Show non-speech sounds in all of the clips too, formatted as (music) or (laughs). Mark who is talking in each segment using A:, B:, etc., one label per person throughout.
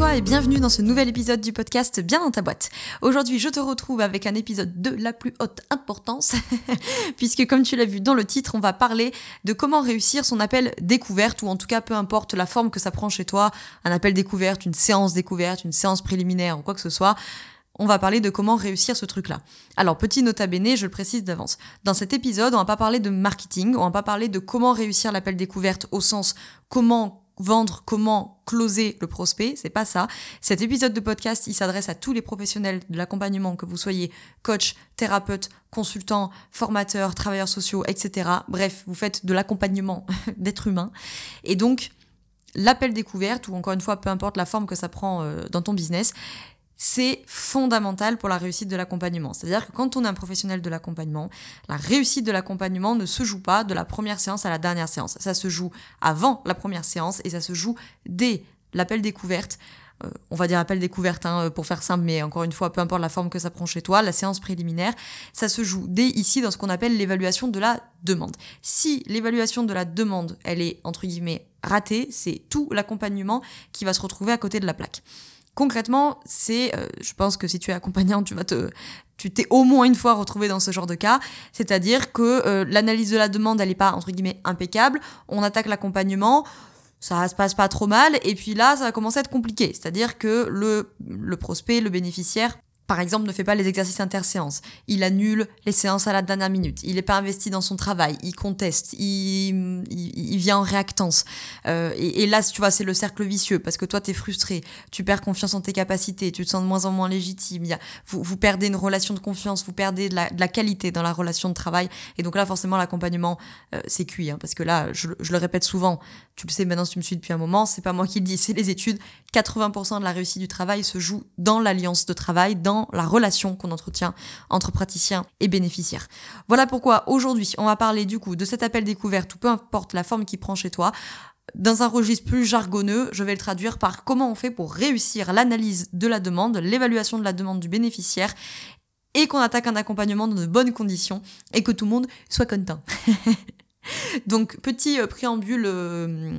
A: Toi et bienvenue dans ce nouvel épisode du podcast Bien dans ta boîte. Aujourd'hui, je te retrouve avec un épisode de la plus haute importance, (laughs) puisque comme tu l'as vu dans le titre, on va parler de comment réussir son appel découverte, ou en tout cas peu importe la forme que ça prend chez toi, un appel découverte, une séance découverte, une séance préliminaire ou quoi que ce soit. On va parler de comment réussir ce truc-là. Alors, petit nota bene, je le précise d'avance. Dans cet épisode, on va pas parler de marketing, on va pas parler de comment réussir l'appel découverte au sens comment vendre, comment closer le prospect, c'est pas ça. Cet épisode de podcast, il s'adresse à tous les professionnels de l'accompagnement, que vous soyez coach, thérapeute, consultant, formateur, travailleurs sociaux, etc. Bref, vous faites de l'accompagnement (laughs) d'êtres humains. Et donc, l'appel découverte, ou encore une fois, peu importe la forme que ça prend euh, dans ton business, c'est fondamental pour la réussite de l'accompagnement. C'est-à-dire que quand on est un professionnel de l'accompagnement, la réussite de l'accompagnement ne se joue pas de la première séance à la dernière séance. Ça se joue avant la première séance et ça se joue dès l'appel découverte. Euh, on va dire appel découverte hein, pour faire simple, mais encore une fois, peu importe la forme que ça prend chez toi, la séance préliminaire, ça se joue dès ici dans ce qu'on appelle l'évaluation de la demande. Si l'évaluation de la demande, elle est entre guillemets ratée, c'est tout l'accompagnement qui va se retrouver à côté de la plaque. Concrètement, c'est, euh, je pense que si tu es accompagnant, tu vas te, tu t'es au moins une fois retrouvé dans ce genre de cas, c'est-à-dire que euh, l'analyse de la demande, elle n'est pas entre impeccable. On attaque l'accompagnement, ça se passe pas trop mal, et puis là, ça va commencer à être compliqué, c'est-à-dire que le, le prospect, le bénéficiaire, par exemple, ne fait pas les exercices interséances. Il annule les séances à la dernière minute. Il n'est pas investi dans son travail. Il conteste. Il, vient en réactance. Euh, et, là, tu vois, c'est le cercle vicieux parce que toi, tu es frustré. Tu perds confiance en tes capacités. Tu te sens de moins en moins légitime. Y vous, perdez une relation de confiance. Vous perdez de la, qualité dans la relation de travail. Et donc là, forcément, l'accompagnement, euh, c'est cuit. Hein, parce que là, je, le répète souvent. Tu le sais maintenant si tu me suis depuis un moment. C'est pas moi qui le dis, c'est les études. 80% de la réussite du travail se joue dans l'alliance de travail, la relation qu'on entretient entre praticiens et bénéficiaires. Voilà pourquoi aujourd'hui, on va parler du coup de cet appel découverte ou peu importe la forme qu'il prend chez toi. Dans un registre plus jargonneux, je vais le traduire par comment on fait pour réussir l'analyse de la demande, l'évaluation de la demande du bénéficiaire et qu'on attaque un accompagnement dans de bonnes conditions et que tout le monde soit content. (laughs) Donc, petit euh, préambule euh, euh,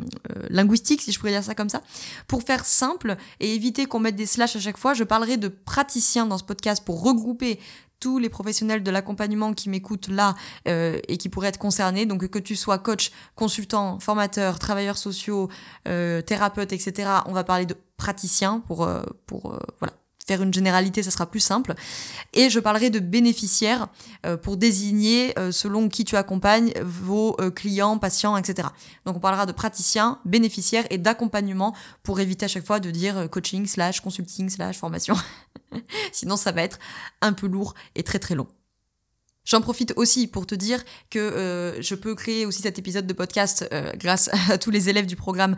A: linguistique, si je pourrais dire ça comme ça. Pour faire simple et éviter qu'on mette des slash à chaque fois, je parlerai de praticiens dans ce podcast pour regrouper tous les professionnels de l'accompagnement qui m'écoutent là et qui pourraient être concernés. Donc que tu sois coach, consultant, formateur, travailleur sociaux, thérapeute, etc. On va parler de praticiens pour, pour voilà, une généralité, ça sera plus simple. Et je parlerai de bénéficiaires euh, pour désigner, euh, selon qui tu accompagnes, vos euh, clients, patients, etc. Donc on parlera de praticiens, bénéficiaires et d'accompagnement pour éviter à chaque fois de dire coaching, slash consulting, slash formation. (laughs) Sinon ça va être un peu lourd et très très long. J'en profite aussi pour te dire que je peux créer aussi cet épisode de podcast grâce (laughs) à tous les élèves du programme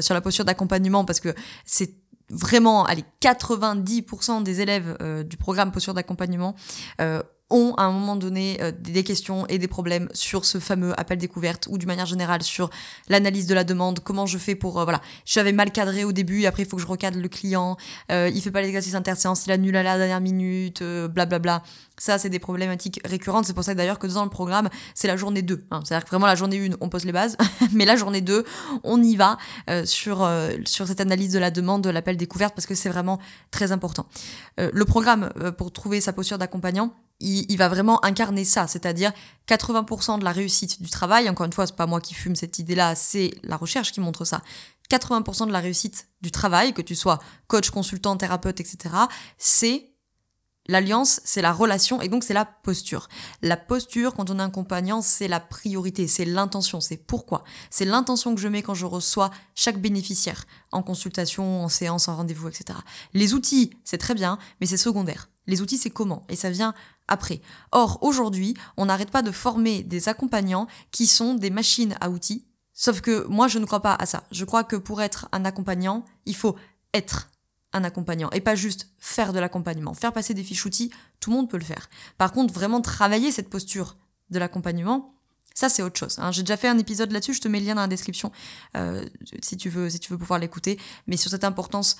A: sur la posture d'accompagnement parce que c'est vraiment, allez, 90% des élèves euh, du programme posture d'accompagnement euh, ont à un moment donné euh, des questions et des problèmes sur ce fameux appel découverte ou d'une manière générale sur l'analyse de la demande, comment je fais pour euh, voilà, j'avais mal cadré au début, et après il faut que je recadre le client, euh, il fait pas l'exercice interséance, il annule à la dernière minute, blablabla. Bla bla. Ça, c'est des problématiques récurrentes. C'est pour ça d'ailleurs que dans le programme, c'est la journée 2. Hein. C'est-à-dire que vraiment la journée 1, on pose les bases, (laughs) mais la journée 2, on y va euh, sur, euh, sur cette analyse de la demande, de l'appel découverte, parce que c'est vraiment très important. Euh, le programme, pour trouver sa posture d'accompagnant, il, va vraiment incarner ça, c'est-à-dire 80% de la réussite du travail. Encore une fois, c'est pas moi qui fume cette idée-là, c'est la recherche qui montre ça. 80% de la réussite du travail, que tu sois coach, consultant, thérapeute, etc., c'est L'alliance, c'est la relation et donc c'est la posture. La posture, quand on est accompagnant, c'est la priorité, c'est l'intention, c'est pourquoi. C'est l'intention que je mets quand je reçois chaque bénéficiaire en consultation, en séance, en rendez-vous, etc. Les outils, c'est très bien, mais c'est secondaire. Les outils, c'est comment Et ça vient après. Or, aujourd'hui, on n'arrête pas de former des accompagnants qui sont des machines à outils. Sauf que moi, je ne crois pas à ça. Je crois que pour être un accompagnant, il faut être un accompagnant et pas juste faire de l'accompagnement. Faire passer des fiches outils, tout le monde peut le faire. Par contre, vraiment travailler cette posture de l'accompagnement, ça c'est autre chose. Hein. J'ai déjà fait un épisode là-dessus, je te mets le lien dans la description euh, si tu veux, si tu veux pouvoir l'écouter. Mais sur cette importance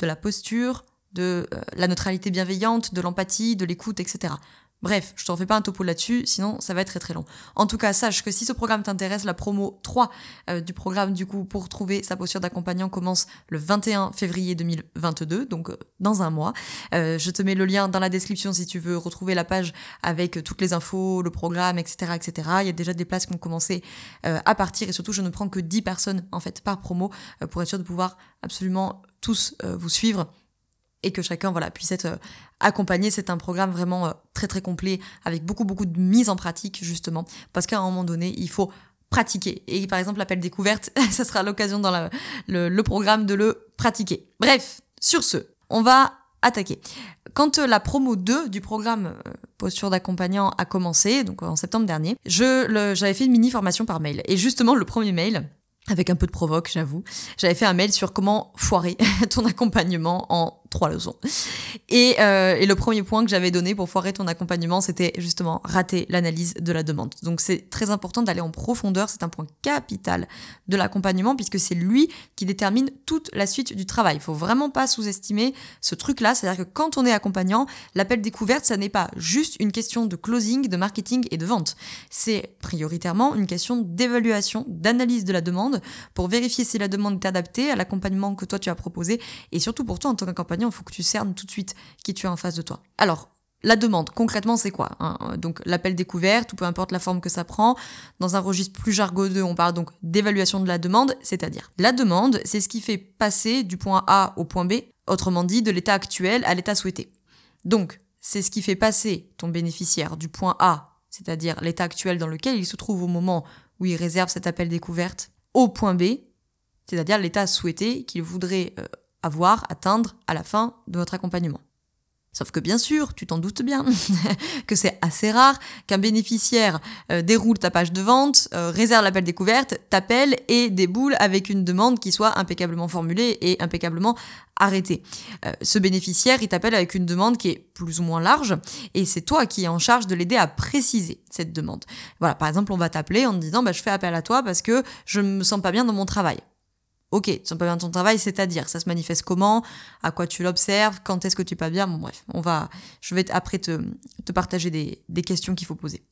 A: de la posture, de euh, la neutralité bienveillante, de l'empathie, de l'écoute, etc. Bref, je t'en fais pas un topo là-dessus, sinon ça va être très très long. En tout cas, sache que si ce programme t'intéresse, la promo 3 euh, du programme du coup pour trouver sa posture d'accompagnant commence le 21 février 2022, donc euh, dans un mois. Je te mets le lien dans la description si tu veux retrouver la page avec toutes les infos, le programme, etc., etc. Il y a déjà des places qui ont commencé à partir et surtout je ne prends que 10 personnes en fait par promo pour être sûr de pouvoir absolument tous vous suivre et que chacun voilà puisse être euh, accompagné. C'est un programme vraiment euh, très très complet avec beaucoup beaucoup de mise en pratique justement parce qu'à un moment donné il faut pratiquer. Et par exemple l'appel découverte, (laughs) ça sera l'occasion dans le, programme de le pratiquer. Bref, sur ce, on va attaquer. Quand euh, la promo 2 du programme posture d'accompagnant a commencé, donc en septembre dernier, j'avais fait une mini formation par mail. Et justement, le premier mail, avec un peu de provoque, j'avoue. J'avais fait un mail sur comment foirer (laughs) ton accompagnement en trois leçons. Et, euh, et le premier point que j'avais donné pour foirer ton accompagnement, c'était justement rater l'analyse de la demande. Donc c'est très important d'aller en profondeur, c'est un point capital de l'accompagnement puisque c'est lui qui détermine toute la suite du travail. Il faut vraiment pas sous-estimer ce truc-là, c'est-à-dire que quand on est accompagnant, l'appel découverte, ça n'est pas juste une question de closing, de marketing et de vente. C'est prioritairement une question d'évaluation, d'analyse de la demande pour vérifier si la demande est adaptée à l'accompagnement que toi tu as proposé et surtout pour toi en tant qu'accompagnant il faut que tu cernes tout de suite qui tu as en face de toi. Alors, la demande, concrètement, c'est quoi hein Donc l'appel découverte, ou peu importe la forme que ça prend. Dans un registre plus jargonneux, on parle donc d'évaluation de la demande, c'est-à-dire la demande, c'est ce qui fait passer du point A au point B, autrement dit, de l'état actuel à l'état souhaité. Donc, c'est ce qui fait passer ton bénéficiaire du point A, c'est-à-dire l'état actuel dans lequel il se trouve au moment où il réserve cet appel découverte, au point B, c'est-à-dire l'état souhaité qu'il voudrait euh, avoir, atteindre à la fin de votre accompagnement. Sauf que bien sûr, tu t'en doutes bien, (laughs) que c'est assez rare qu'un bénéficiaire euh, déroule ta page de vente, euh, réserve l'appel découverte, t'appelle et déboule avec une demande qui soit impeccablement formulée et impeccablement arrêtée. Euh, ce bénéficiaire, il t'appelle avec une demande qui est plus ou moins large et c'est toi qui es en charge de l'aider à préciser cette demande. Voilà, par exemple, on va t'appeler en te disant bah, je fais appel à toi parce que je me sens pas bien dans mon travail. Ok, tu sens pas bien ton travail, c'est-à-dire, ça se manifeste comment, à quoi tu l'observes, quand est-ce que tu es pas bien, bon bref, on va, je vais après te, te partager des, des questions qu'il faut poser.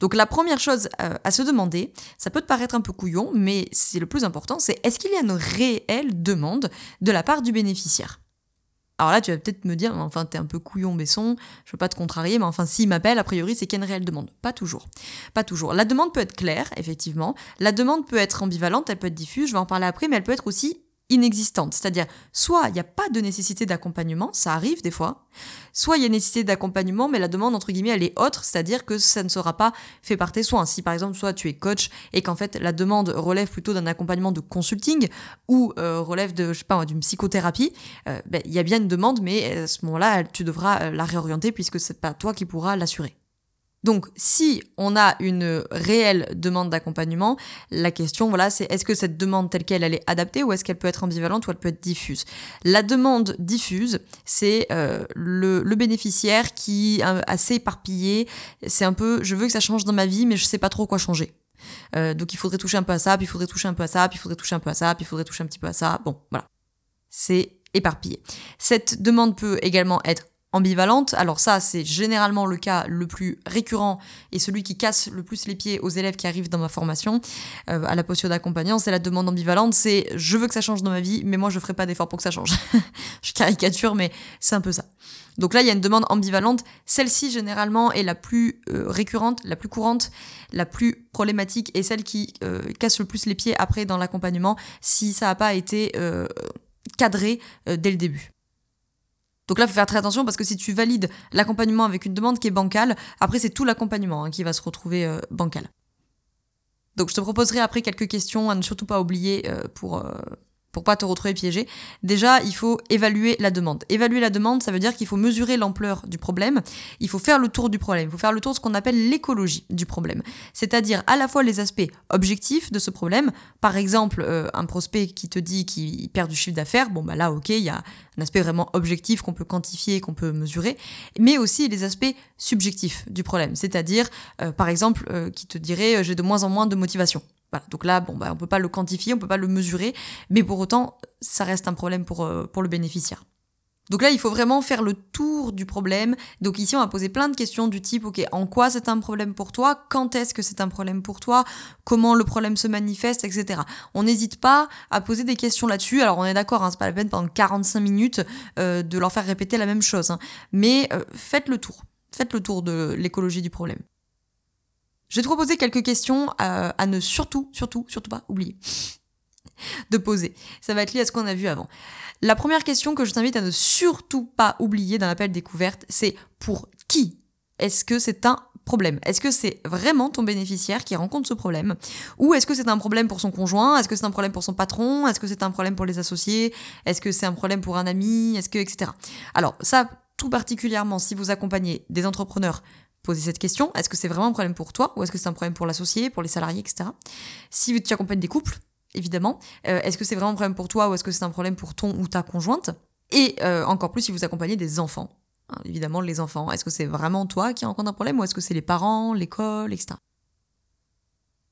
A: Donc la première chose euh, à se demander, ça peut te paraître un peu couillon, mais c'est le plus important, c'est est-ce qu'il y a une réelle demande de la part du bénéficiaire? Alors là, tu vas peut-être me dire, enfin, t'es un peu couillon, Besson, je veux pas te contrarier, mais enfin, s'il m'appelle, a priori, c'est qu'il y a une réelle demande. Pas toujours. Pas toujours. La demande peut être claire, effectivement. La demande peut être ambivalente, elle peut être diffuse, je vais en parler après, mais elle peut être aussi inexistante. C'est-à-dire, soit il n'y a pas de nécessité d'accompagnement, ça arrive des fois, soit il y a nécessité d'accompagnement, mais la demande, entre guillemets, elle est autre, c'est-à-dire que ça ne sera pas fait par tes soins. Si par exemple, soit tu es coach et qu'en fait la demande relève plutôt d'un accompagnement de consulting ou euh, relève de, je sais pas, d'une psychothérapie, euh, ben, il y a bien une demande, mais à ce moment-là, tu devras euh, la réorienter puisque c'est pas toi qui pourras l'assurer. Donc, si on a une réelle demande d'accompagnement, la question, voilà, c'est est-ce que cette demande telle qu'elle, elle est adaptée ou est-ce qu'elle peut être ambivalente ou elle peut être diffuse? La demande diffuse, c'est euh, le, bénéficiaire qui est assez éparpillé. C'est un peu, je veux que ça change dans ma vie, mais je sais pas trop quoi changer. Euh, donc, il faudrait toucher un peu à ça, puis il faudrait toucher un peu à ça, puis il faudrait toucher un peu à ça, puis il faudrait toucher un petit peu à ça. Bon, voilà. C'est éparpillé. Cette demande peut également être ambivalente. Alors ça, c'est généralement le cas le plus récurrent et celui qui casse le plus les pieds aux élèves qui arrivent dans ma formation euh, à la posture d'accompagnant, c'est la demande ambivalente, c'est je veux que ça change dans ma vie, mais moi je ferai pas d'effort pour que ça change. (laughs) je caricature, mais c'est un peu ça. Donc là, il y a une demande ambivalente. Celle-ci, généralement, est la plus euh, récurrente, la plus courante, la plus problématique et celle qui euh, casse le plus les pieds après dans l'accompagnement si ça n'a pas été cadré dès le début. Donc là, faut faire très attention parce que si tu valides l'accompagnement avec une demande qui est bancale, après c'est tout l'accompagnement hein, qui va se retrouver euh, bancal. Donc je te proposerai après quelques questions à ne surtout pas oublier euh, pour, euh, pour pas te retrouver piégé. Déjà, il faut évaluer la demande. Évaluer la demande, ça veut dire qu'il faut mesurer l'ampleur du problème. Il faut faire le tour du problème. Il faut faire le tour de ce qu'on appelle l'écologie du problème. C'est-à-dire à la fois les aspects objectifs de ce problème. Par exemple, euh, un prospect qui te dit qu'il perd du chiffre d'affaires. Bon, bah là, ok, il y a un aspect vraiment objectif qu'on peut quantifier, qu'on peut mesurer. Mais aussi les aspects subjectifs du problème. C'est-à-dire, euh, par exemple, euh, qui te dirait j'ai de moins en moins de motivation Voilà, donc là, bon, bah, on peut pas le quantifier, on peut pas le mesurer, mais pour autant, ça reste un problème pour, euh, pour le bénéficiaire. Donc là, il faut vraiment faire le tour du problème. Donc ici, on va poser plein de questions du type, ok, en quoi c'est un problème pour toi? Quand est-ce que c'est un problème pour toi? Comment le problème se manifeste, etc. On n'hésite pas à poser des questions là-dessus. Alors on est d'accord, hein, c'est pas la peine pendant 45 minutes euh, de leur faire répéter la même chose. Hein. Mais euh, faites le tour. Faites le tour de l'écologie du problème. Je vais te proposer quelques questions à, à ne surtout, surtout, surtout pas oublier de poser. Ça va être lié à ce qu'on a vu avant. La première question que je t'invite à ne surtout pas oublier dans l'appel découverte, c'est pour qui est-ce que c'est un problème? Est-ce que c'est vraiment ton bénéficiaire qui rencontre ce problème? Ou est-ce que c'est un problème pour son conjoint? Est-ce que c'est un problème pour son patron? Est-ce que c'est un problème pour les associés? Est-ce que c'est un problème pour un ami? Est-ce que etc. Alors ça, tout particulièrement si vous accompagnez des entrepreneurs, posez cette question. Est-ce que c'est vraiment un problème pour toi Ou est-ce que c'est un problème pour l'associé, pour les salariés, etc. Si tu accompagnes des couples, évidemment. Euh, est-ce que c'est vraiment un problème pour toi ou est-ce que c'est un problème pour ton ou ta conjointe? Et euh, encore plus si vous accompagnez des enfants. Hein, évidemment, les enfants. Est-ce que c'est vraiment toi qui rencontre un problème ou est-ce que c'est les parents, l'école, etc.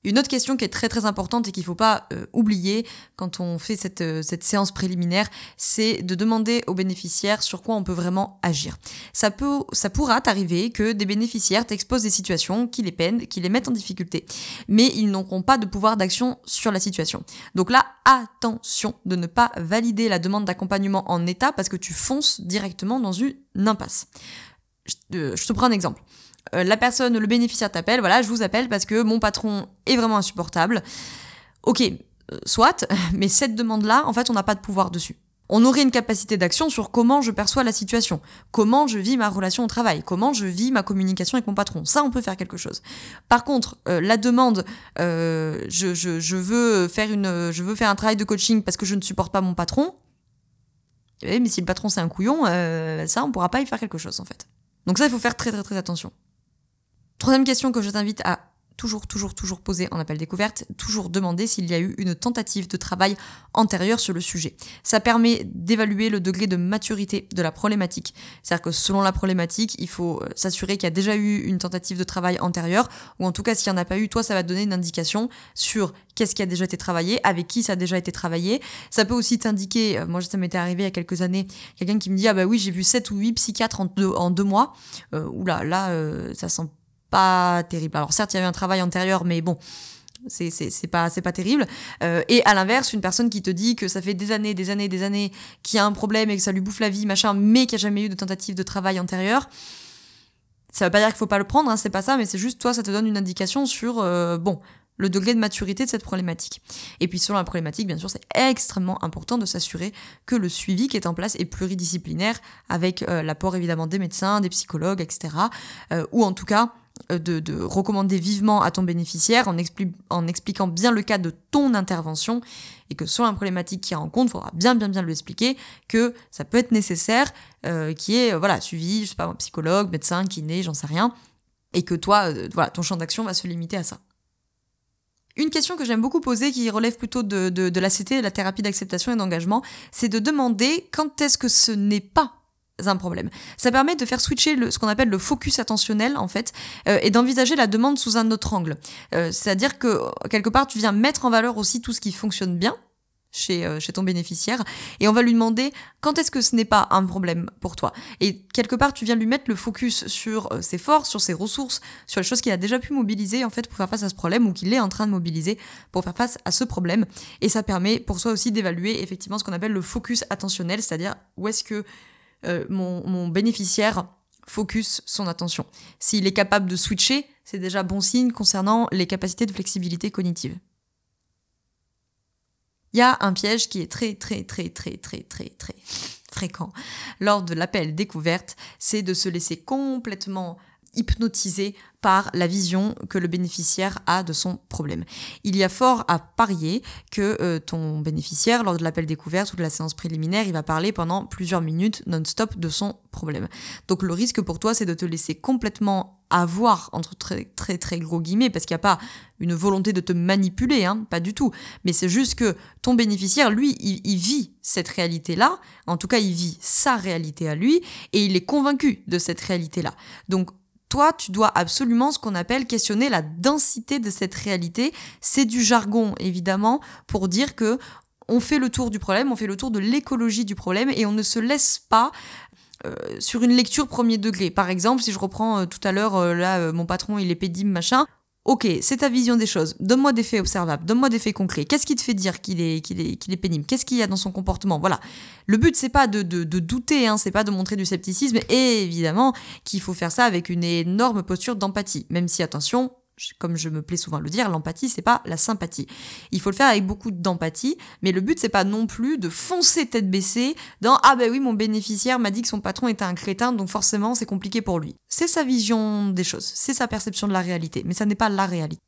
A: Une autre question qui est très très importante et qu'il ne faut pas euh, oublier quand on fait cette, euh, cette séance préliminaire, c'est de demander aux bénéficiaires sur quoi on peut vraiment agir. Ça, pourra t'arriver que des bénéficiaires t'exposent des situations qui les peinent, qui les mettent en difficulté, mais ils n'auront pas de pouvoir d'action sur la situation. Donc là, attention de ne pas valider la demande d'accompagnement en état parce que tu fonces directement dans une impasse. je te prends un exemple. Euh, la personne, le bénéficiaire t'appelle, voilà, je vous appelle parce que mon patron est vraiment insupportable. Ok, euh, soit, (laughs) mais cette demande-là, en fait, on n'a pas de pouvoir dessus. On aurait une capacité d'action sur comment je perçois la situation, comment je vis ma relation au travail, comment je vis ma communication avec mon patron. Ça, on peut faire quelque chose. Par contre, euh, la demande, je, veux faire une, je veux faire un travail de coaching parce que je ne supporte pas mon patron. Eh, mais si le patron c'est un couillon, ça, on pourra pas y faire quelque chose en fait. Donc ça, il faut faire très très très attention. Troisième question que je t'invite à toujours, toujours, toujours poser en appel découverte, toujours demander s'il y a eu une tentative de travail antérieure sur le sujet. Ça permet d'évaluer le degré de maturité de la problématique. C'est-à-dire que selon la problématique, il faut euh, s'assurer qu'il y a déjà eu une tentative de travail antérieure, ou en tout cas s'il n'y en a pas eu, toi ça va te donner une indication sur qu'est-ce qui a déjà été travaillé, avec qui ça a déjà été travaillé. Ça peut aussi t'indiquer, euh, moi ça m'était arrivé il y a quelques années, quelqu'un qui me dit ah bah oui j'ai vu 7 ou 8 psychiatres en deux, en deux mois, euh, oula là euh, ça sent pas terrible. Alors certes, il y a eu un travail antérieur, mais bon, c'est c'est pas c'est pas terrible euh, et à l'inverse une personne qui te dit que ça fait des années des années des années qu'il y a un problème et que ça lui bouffe la vie machin mais qu'il n'y a jamais eu de tentative de travail antérieur ça veut pas dire qu'il faut pas le prendre hein, c'est pas ça mais c'est juste toi ça te donne une indication sur euh, bon le degré de maturité de cette problématique. Et puis selon la problématique, bien sûr, c'est extrêmement important de s'assurer que le suivi qui est en place est pluridisciplinaire, avec euh, l'apport évidemment des médecins, des psychologues, etc. ou en tout cas euh, de, recommander vivement à ton bénéficiaire en, expliquant bien le cas de ton intervention et que sur la problématique qu'il rencontre, il faudra bien bien bien lui expliquer que ça peut être nécessaire, euh, qui est euh, voilà suivi, je sais pas, psychologue, médecin, kiné, j'en sais rien, et que toi, voilà, ton champ d'action va se limiter à ça. Une question que j'aime beaucoup poser, qui relève plutôt de, de, de l'ACT, la thérapie d'acceptation et d'engagement, c'est de demander quand est-ce que ce n'est pas un problème. Ça permet de faire switcher le, ce qu'on appelle le focus attentionnel en fait euh, et d'envisager la demande sous un autre angle. Euh, c'est-à-dire que quelque part tu viens mettre en valeur aussi tout ce qui fonctionne bien chez, euh, chez ton bénéficiaire et on va lui demander quand est-ce que ce n'est pas un problème pour toi. Et quelque part tu viens lui mettre le focus sur ses forces, sur ses ressources, sur les choses qu'il a déjà pu mobiliser en fait pour faire face à ce problème ou qu'il est en train de mobiliser pour faire face à ce problème. Et ça permet pour toi aussi d'évaluer effectivement ce qu'on appelle le focus attentionnel, c'est-à-dire où est-ce que euh, mon, bénéficiaire focus son attention. S'il est capable de switcher, c'est déjà bon signe concernant les capacités de flexibilité cognitive. Il y a un piège qui est très très très très très très très fréquent lors de l'appel découverte, c'est de se laisser complètement hypnotisé par la vision que le bénéficiaire a de son problème. Il y a fort à parier que euh, ton bénéficiaire, lors de l'appel découverte ou de la séance préliminaire, il va parler pendant plusieurs minutes non-stop de son problème. Donc le risque pour toi, c'est de te laisser complètement avoir, entre très très très gros guillemets, parce qu'il n'y a pas une volonté de te manipuler, hein, pas du tout. Mais c'est juste que ton bénéficiaire, lui, il, il vit cette réalité-là, en tout cas il vit sa réalité à lui, et il est convaincu de cette réalité-là. Donc toi, tu dois absolument ce qu'on appelle questionner la densité de cette réalité. C'est du jargon, évidemment, pour dire que on fait le tour du problème, on fait le tour de l'écologie du problème et on ne se laisse pas euh, sur une lecture premier degré. Par exemple, si je reprends euh, tout à l'heure, euh, là, mon patron, il est pédime, machin. Ok, c'est ta vision des choses. Donne-moi des faits observables, donne-moi des faits concrets. Qu'est-ce qui te fait dire qu'il est, qu'il est, qu'il est pénible? Qu'est-ce qu'il y a dans son comportement? Voilà. Le but, c'est pas de, de, de douter, hein, c'est pas de montrer du scepticisme, et évidemment qu'il faut faire ça avec une énorme posture d'empathie. Même si, attention, comme je me plais souvent le dire, l'empathie, c'est pas la sympathie. Il faut le faire avec beaucoup d'empathie, mais le but, c'est pas non plus de foncer tête baissée dans Ah ben oui, mon bénéficiaire m'a dit que son patron était un crétin, donc forcément, c'est compliqué pour lui. C'est sa vision des choses, c'est sa perception de la réalité, mais ça n'est pas la réalité.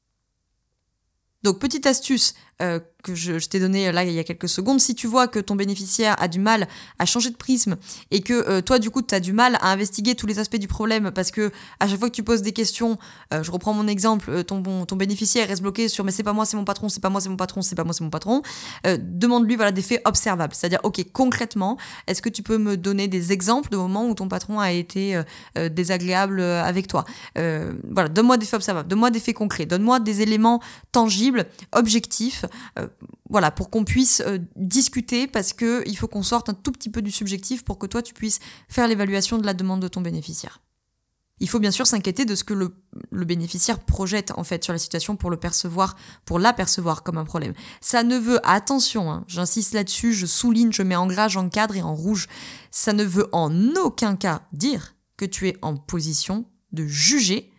A: Donc, petite astuce euh, que je, t'ai donnée là il y a quelques secondes, si tu vois que ton bénéficiaire a du mal à changer de prisme et que euh, toi, du coup, tu as du mal à investiguer tous les aspects du problème parce que à chaque fois que tu poses des questions, euh, je reprends mon exemple, ton, ton bénéficiaire reste bloqué sur mais c'est pas moi, c'est mon patron, c'est pas moi, c'est mon patron, c'est pas moi, c'est mon patron, demande-lui voilà, des faits observables. C'est-à-dire, ok, concrètement, est-ce que tu peux me donner des exemples de moments où ton patron a été désagréable avec toi? Voilà, donne-moi des faits observables, donne-moi des faits concrets, donne-moi des éléments tangibles objectif, euh, voilà, pour qu'on puisse euh, discuter, parce que il faut qu'on sorte un tout petit peu du subjectif pour que toi tu puisses faire l'évaluation de la demande de ton bénéficiaire. Il faut bien sûr s'inquiéter de ce que le, bénéficiaire projette en fait sur la situation pour le percevoir, pour l'apercevoir comme un problème. Ça ne veut, attention, hein, j'insiste là-dessus, je souligne, je mets en gras, j'encadre et en rouge, ça ne veut en aucun cas dire que tu es en position de juger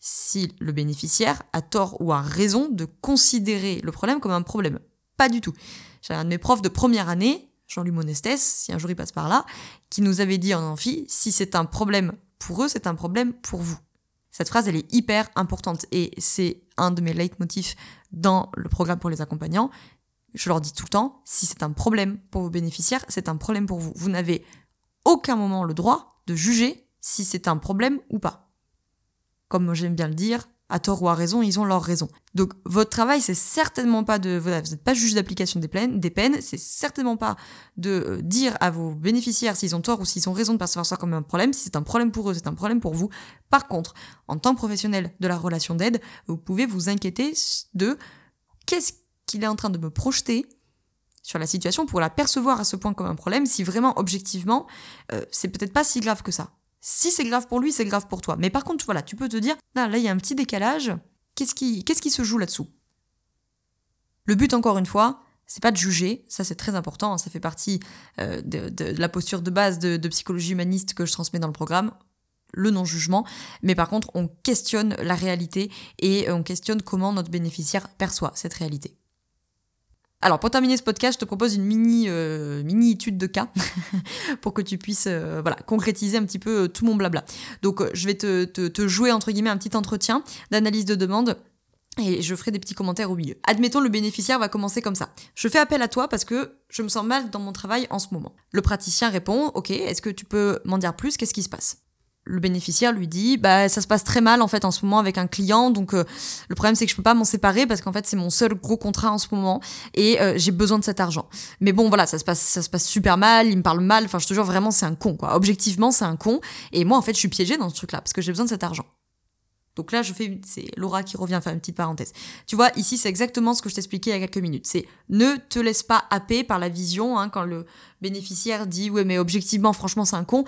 A: si le bénéficiaire a tort ou a raison de considérer le problème comme un problème. Pas du tout. J'ai un de mes profs de première année, Jean-Louis Monestès, si un jour il passe par là, qui nous avait dit en amphi, si c'est un problème pour eux, c'est un problème pour vous. Cette phrase, elle est hyper importante et c'est un de mes leitmotifs dans le programme pour les accompagnants. Je leur dis tout le temps, si c'est un problème pour vos bénéficiaires, c'est un problème pour vous. Vous n'avez aucun moment le droit de juger si c'est un problème ou pas comme j'aime bien le dire, à tort ou à raison, ils ont leur raison. Donc votre travail, c'est certainement pas de... Vous n'êtes pas juge d'application des peines c'est certainement pas de euh, dire à vos bénéficiaires s'ils ont tort ou s'ils ont raison de percevoir ça comme un problème. Si c'est un problème pour eux, c'est un problème pour vous. Par contre, en tant que professionnel de la relation d'aide, vous pouvez vous inquiéter de qu'est-ce qu'il est en train de me projeter sur la situation pour la percevoir à ce point comme un problème, si vraiment objectivement, euh, c'est peut-être pas si grave que ça. Si c'est grave pour lui, c'est grave pour toi. Mais par contre, voilà, tu peux te dire, là, là, il y a un petit décalage. Qu'est-ce qui, qu'est-ce qui se joue là-dessous? Le but, encore une fois, c'est pas de juger, ça c'est très important, ça fait partie euh, de, la posture de base de, psychologie humaniste que je transmets dans le programme, le non-jugement, mais par contre on questionne la réalité et on questionne comment notre bénéficiaire perçoit cette réalité. Alors pour terminer ce podcast, je te propose une mini euh, mini étude de cas (laughs) pour que tu puisses euh, voilà concrétiser un petit peu euh, tout mon blabla. Donc je vais te, te, jouer entre guillemets un petit entretien d'analyse de demande. Et je ferai des petits commentaires au milieu. Admettons, le bénéficiaire va commencer comme ça. Je fais appel à toi parce que je me sens mal dans mon travail en ce moment. Le praticien répond, ok, est-ce que tu peux m'en dire plus? Qu'est-ce qui se passe? Le bénéficiaire lui dit bah ça se passe très mal en fait en ce moment avec un client. Donc euh, le problème c'est que je peux pas m'en séparer parce qu'en fait c'est mon seul gros contrat en ce moment et euh, j'ai besoin de cet argent. Mais bon voilà ça se passe ça se passe super mal il me parle mal. Enfin je te jure vraiment c'est un con quoi. Objectivement c'est un con. Et moi en fait je suis piégée dans ce truc là parce que j'ai besoin de cet argent. Donc là, je fais, c'est Laura qui revient faire une petite parenthèse. Tu vois, ici, c'est exactement ce que je t'expliquais il y a quelques minutes. C'est ne te laisse pas happer par la vision, hein, quand le bénéficiaire dit, ouais, mais objectivement, franchement, c'est un con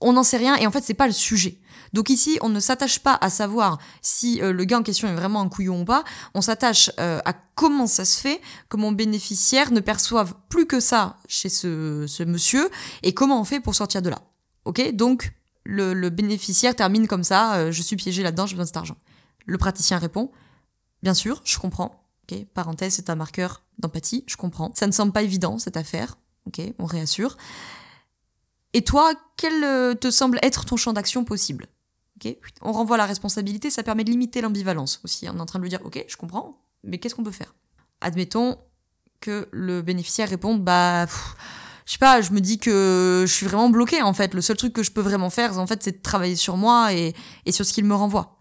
A: on n'en sait rien et en fait c'est pas le sujet. Donc ici on ne s'attache pas à savoir si euh, le gars en question est vraiment un couillon ou pas, on s'attache euh, à comment ça se fait que mon bénéficiaire ne perçoive plus que ça chez ce, monsieur et comment on fait pour sortir de là. Ok? Donc le, bénéficiaire termine comme ça, euh, je suis piégé là-dedans, j'ai besoin de cet argent. Le praticien répond, bien sûr, je comprends. Ok, parenthèse, c'est un marqueur d'empathie, je comprends. Ça ne semble pas évident cette affaire. Ok, on réassure. Et toi, quel euh, te semble être ton champ d'action possible? On renvoie la responsabilité, ça permet de limiter l'ambivalence aussi. On est en train de lui dire, ok, je comprends, mais qu'est-ce qu'on peut faire? Admettons que le bénéficiaire réponde, bah, je sais pas, je me dis que je suis vraiment bloqué en fait. Le seul truc que je peux vraiment faire, en fait, c'est de travailler sur moi et, et sur ce qu'il me renvoie.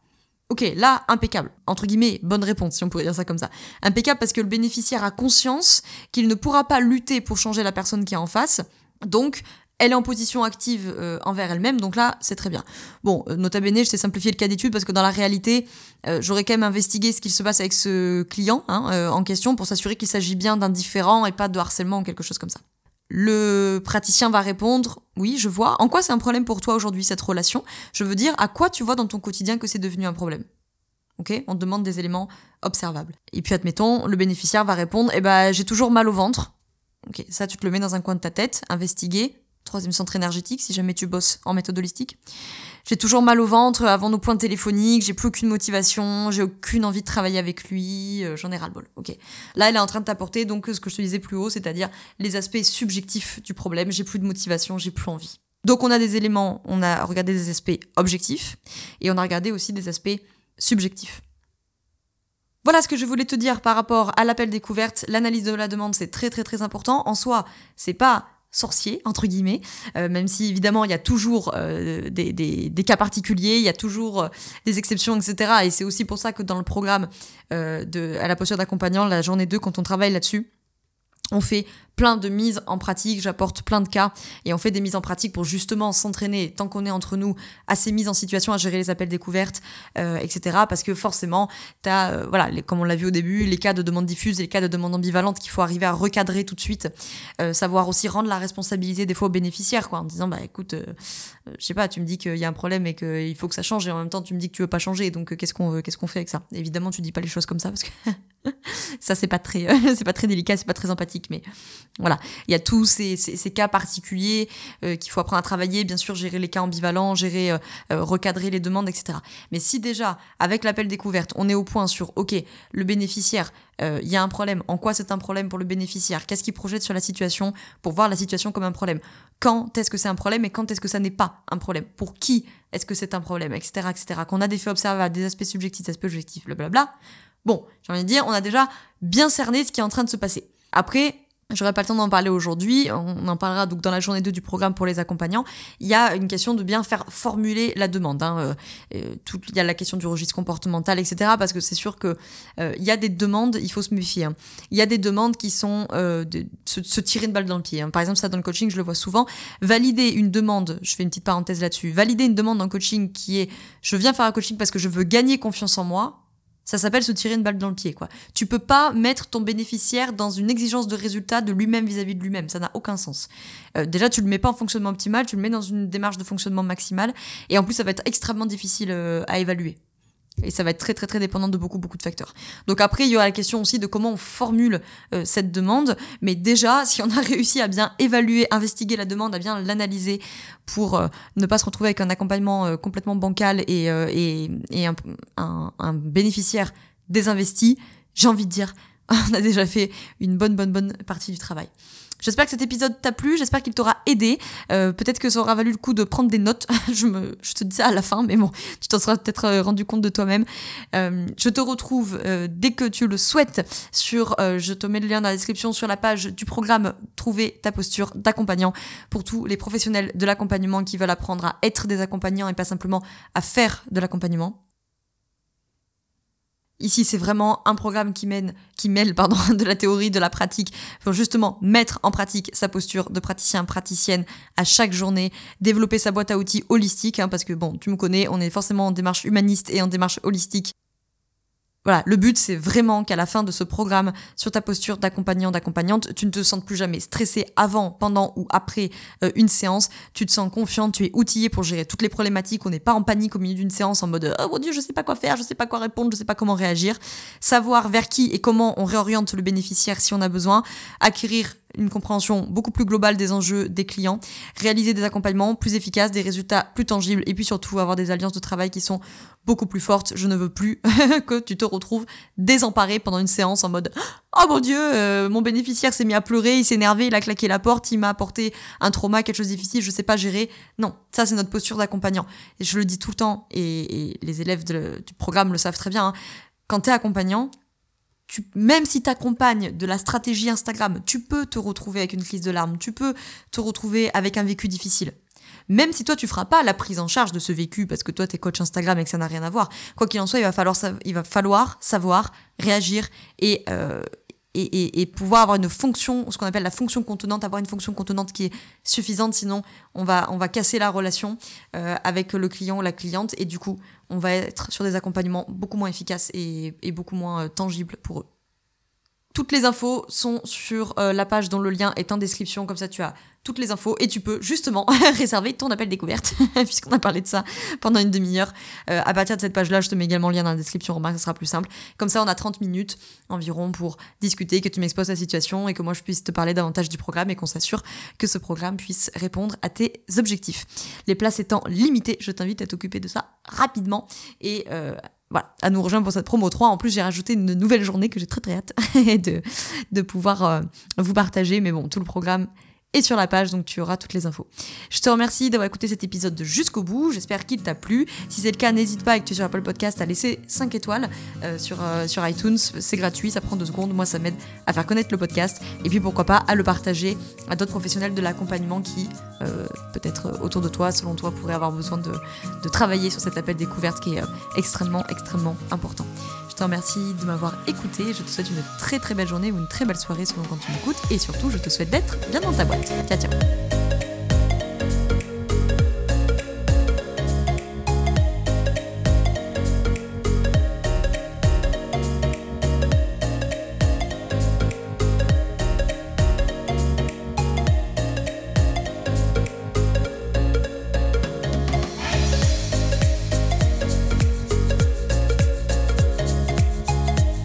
A: Ok, là, impeccable. Entre guillemets, bonne réponse, si on pourrait dire ça comme ça. Impeccable parce que le bénéficiaire a conscience qu'il ne pourra pas lutter pour changer la personne qui est en face. Donc, elle est en position active euh, envers elle-même, donc là, c'est très bien. Bon, euh, nota bene, je t'ai simplifié le cas d'étude parce que dans la réalité, euh, j'aurais quand même investigué ce qu'il se passe avec ce client hein, en question pour s'assurer qu'il s'agit bien d'un différent et pas de harcèlement ou quelque chose comme ça. Le praticien va répondre Oui, je vois. En quoi c'est un problème pour toi aujourd'hui cette relation? Je veux dire, à quoi tu vois dans ton quotidien que c'est devenu un problème? Ok On demande des éléments observables. Et puis, admettons, le bénéficiaire va répondre Eh ben, j'ai toujours mal au ventre. Ok, ça, tu te le mets dans un coin de ta tête, investiguer, troisième centre énergétique, si jamais tu bosses en méthode holistique. J'ai toujours mal au ventre avant nos points téléphoniques, j'ai plus aucune motivation, j'ai aucune envie de travailler avec lui, euh, j'en ai ras-le-bol. Ok. Là, elle est en train de t'apporter donc ce que je te disais plus haut, c'est-à-dire les aspects subjectifs du problème. J'ai plus de motivation, j'ai plus envie. Donc on a des éléments, on a regardé des aspects objectifs et on a regardé aussi des aspects subjectifs. Voilà ce que je voulais te dire par rapport à l'appel découverte. L'analyse de la demande, c'est très très très important. En soi, c'est pas sorcier, entre guillemets, euh, même si évidemment il y a toujours euh, des, cas particuliers, il y a toujours euh, des exceptions, etc. Et c'est aussi pour ça que dans le programme de, à la posture d'accompagnant, la journée 2, quand on travaille là-dessus, on fait plein de mises en pratique, j'apporte plein de cas et on fait des mises en pratique pour justement s'entraîner tant qu'on est entre nous à ces mises en situation, à gérer les appels découvertes, euh, etc. Parce que forcément, tu as, euh, voilà, comme on l'a vu au début, les cas de demande diffuse les cas de demande ambivalente qu'il faut arriver à recadrer tout de suite, euh, savoir aussi rendre la responsabilité des fois aux bénéficiaires, quoi, en disant, bah écoute, je sais pas, tu me dis qu'il y a un problème et qu'il faut que ça change et en même temps tu me dis que tu veux pas changer, donc qu'est-ce qu'on qu'est-ce qu'on fait avec ça? Évidemment, tu dis pas les choses comme ça parce que (laughs) ça c'est pas très (laughs) pas très délicat, c'est pas très empathique, mais voilà, il y a tous ces, ces, cas particuliers euh, qu'il faut apprendre à travailler, bien sûr, gérer les cas ambivalents, gérer, euh, euh, recadrer les demandes, etc. Mais si déjà, avec l'appel découverte, on est au point sur, OK, le bénéficiaire, il y a un problème, en quoi c'est un problème pour le bénéficiaire, qu'est-ce qu'il projette sur la situation pour voir la situation comme un problème, quand est-ce que c'est un problème et quand est-ce que ça n'est pas un problème, pour qui est-ce que c'est un problème, etc., etc., qu'on a des faits observables, des aspects subjectifs, des aspects objectifs, blablabla. Bon, j'ai envie de dire, on a déjà bien cerné ce qui est en train de se passer. Après, J'aurais pas le temps d'en parler aujourd'hui, on en parlera donc dans la journée 2 du programme pour les accompagnants. Il y a une question de bien faire formuler la demande. Hein. Euh, euh, il y a la question du registre comportemental, etc. Parce que c'est sûr que euh, il y a des demandes, il faut se méfier. Hein. Il y a des demandes qui sont de se, tirer une balle dans le pied. Hein. Par exemple, ça dans le coaching, je le vois souvent. Valider une demande, je fais une petite parenthèse là-dessus, valider une demande en coaching qui est je viens faire un coaching parce que je veux gagner confiance en moi, ça s'appelle se tirer une balle dans le pied, quoi. Tu peux pas mettre ton bénéficiaire dans une exigence de résultat de lui-même vis-à-vis de lui-même. Ça n'a aucun sens. Euh, déjà, tu le mets pas en fonctionnement optimal, tu le mets dans une démarche de fonctionnement maximal. Et en plus, ça va être extrêmement difficile euh, à évaluer. Et ça va être très très très dépendant de beaucoup beaucoup de facteurs. Donc après, il y aura la question aussi de comment on formule euh, cette demande. Mais déjà, (laughs) si on a réussi à bien évaluer, investiguer la demande, à bien l'analyser pour euh, ne pas se retrouver avec un accompagnement euh, complètement bancal et, et, et un, un, un bénéficiaire désinvesti, j'ai envie de dire, (laughs) on a déjà fait une bonne bonne bonne partie du travail. J'espère que cet épisode t'a plu, j'espère qu'il t'aura aidé. Euh, peut-être que ça aura valu le coup de prendre des notes. (laughs) je, me, je te dis ça à la fin, mais bon, tu t'en seras peut-être euh, rendu compte de toi-même. Euh, je te retrouve dès que tu le souhaites sur, je te mets le lien dans la description sur la page du programme Trouver ta posture d'accompagnant pour tous les professionnels de l'accompagnement qui veulent apprendre à être des accompagnants et pas simplement à faire de l'accompagnement. Ici, c'est vraiment un programme qui mène, qui mêle, pardon, (laughs) de la théorie, de la pratique, pour justement mettre en pratique sa posture de praticien, praticienne à chaque journée, développer sa boîte à outils holistique, hein, parce que bon, tu me connais, on est forcément en démarche humaniste et en démarche holistique. Voilà, le but c'est vraiment qu'à la fin de ce programme sur ta posture d'accompagnant, d'accompagnante, tu ne te sentes plus jamais stressé avant, pendant ou après euh, une séance. Tu te sens confiante, tu es outillé pour gérer toutes les problématiques. On n'est pas en panique au milieu d'une séance en mode oh mon dieu, je sais pas quoi faire, je sais pas quoi répondre, je sais pas comment réagir. Savoir vers qui et comment on réoriente le bénéficiaire si on a besoin. Acquérir une compréhension beaucoup plus globale des enjeux des clients, réaliser des accompagnements plus efficaces, des résultats plus tangibles et puis surtout avoir des alliances de travail qui sont beaucoup plus fortes. Je ne veux plus (laughs) que tu te retrouves désemparé pendant une séance en mode Oh mon dieu, euh, mon bénéficiaire s'est mis à pleurer, il s'est énervé, il a claqué la porte, il m'a apporté un trauma, quelque chose de difficile, je sais pas gérer. Non, ça c'est notre posture d'accompagnant. Et je le dis tout le temps, et, les élèves du programme le savent très bien, hein. quand tu es accompagnant, même si tu accompagnes de la stratégie Instagram, tu peux te retrouver avec une crise de larmes, tu peux te retrouver avec un vécu difficile. Même si toi tu feras pas la prise en charge de ce vécu parce que toi tu es coach Instagram et que ça n'a rien à voir, quoi qu'il en soit, il va falloir, il va falloir savoir réagir et, euh, et, pouvoir avoir une fonction, ce qu'on appelle la fonction contenante, avoir une fonction contenante qui est suffisante, sinon on va, on va casser la relation euh, avec le client ou la cliente et du coup on va être sur des accompagnements beaucoup moins efficaces et, beaucoup moins euh, tangibles pour eux. Toutes les infos sont sur euh, la page dont le lien est en description, comme ça tu as toutes les infos et tu peux justement (laughs) réserver ton appel découverte, (laughs) puisqu'on a parlé de ça pendant une demi-heure. Euh, à partir de cette page-là, je te mets également le lien dans la description, remarque, ça sera plus simple. Comme ça, on a 30 minutes environ pour discuter, que tu m'exposes la situation et que moi je puisse te parler davantage du programme et qu'on s'assure que ce programme puisse répondre à tes objectifs. Les places étant limitées, je t'invite à t'occuper de ça rapidement et euh, voilà, à nous rejoindre pour cette promo 3. En plus, j'ai rajouté une nouvelle journée que j'ai très très hâte (laughs) de, de pouvoir euh, vous partager. Mais bon, tout le programme et sur la page, donc tu auras toutes les infos. Je te remercie d'avoir écouté cet épisode jusqu'au bout, j'espère qu'il t'a plu. Si c'est le cas, n'hésite pas, avec tu es sur Apple Podcast, à laisser 5 étoiles euh, sur, euh, sur iTunes, c'est gratuit, ça prend 2 secondes, moi ça m'aide à faire connaître le podcast, et puis pourquoi pas à le partager à d'autres professionnels de l'accompagnement qui, euh, peut-être autour de toi, selon toi, pourraient avoir besoin de, de travailler sur cet appel découverte qui est extrêmement, extrêmement important. Te remercie de m'avoir écouté. Je te souhaite une très très belle journée ou une très belle soirée selon quand tu m'écoutes. Et surtout, je te souhaite d'être bien dans ta boîte. Ciao, ciao.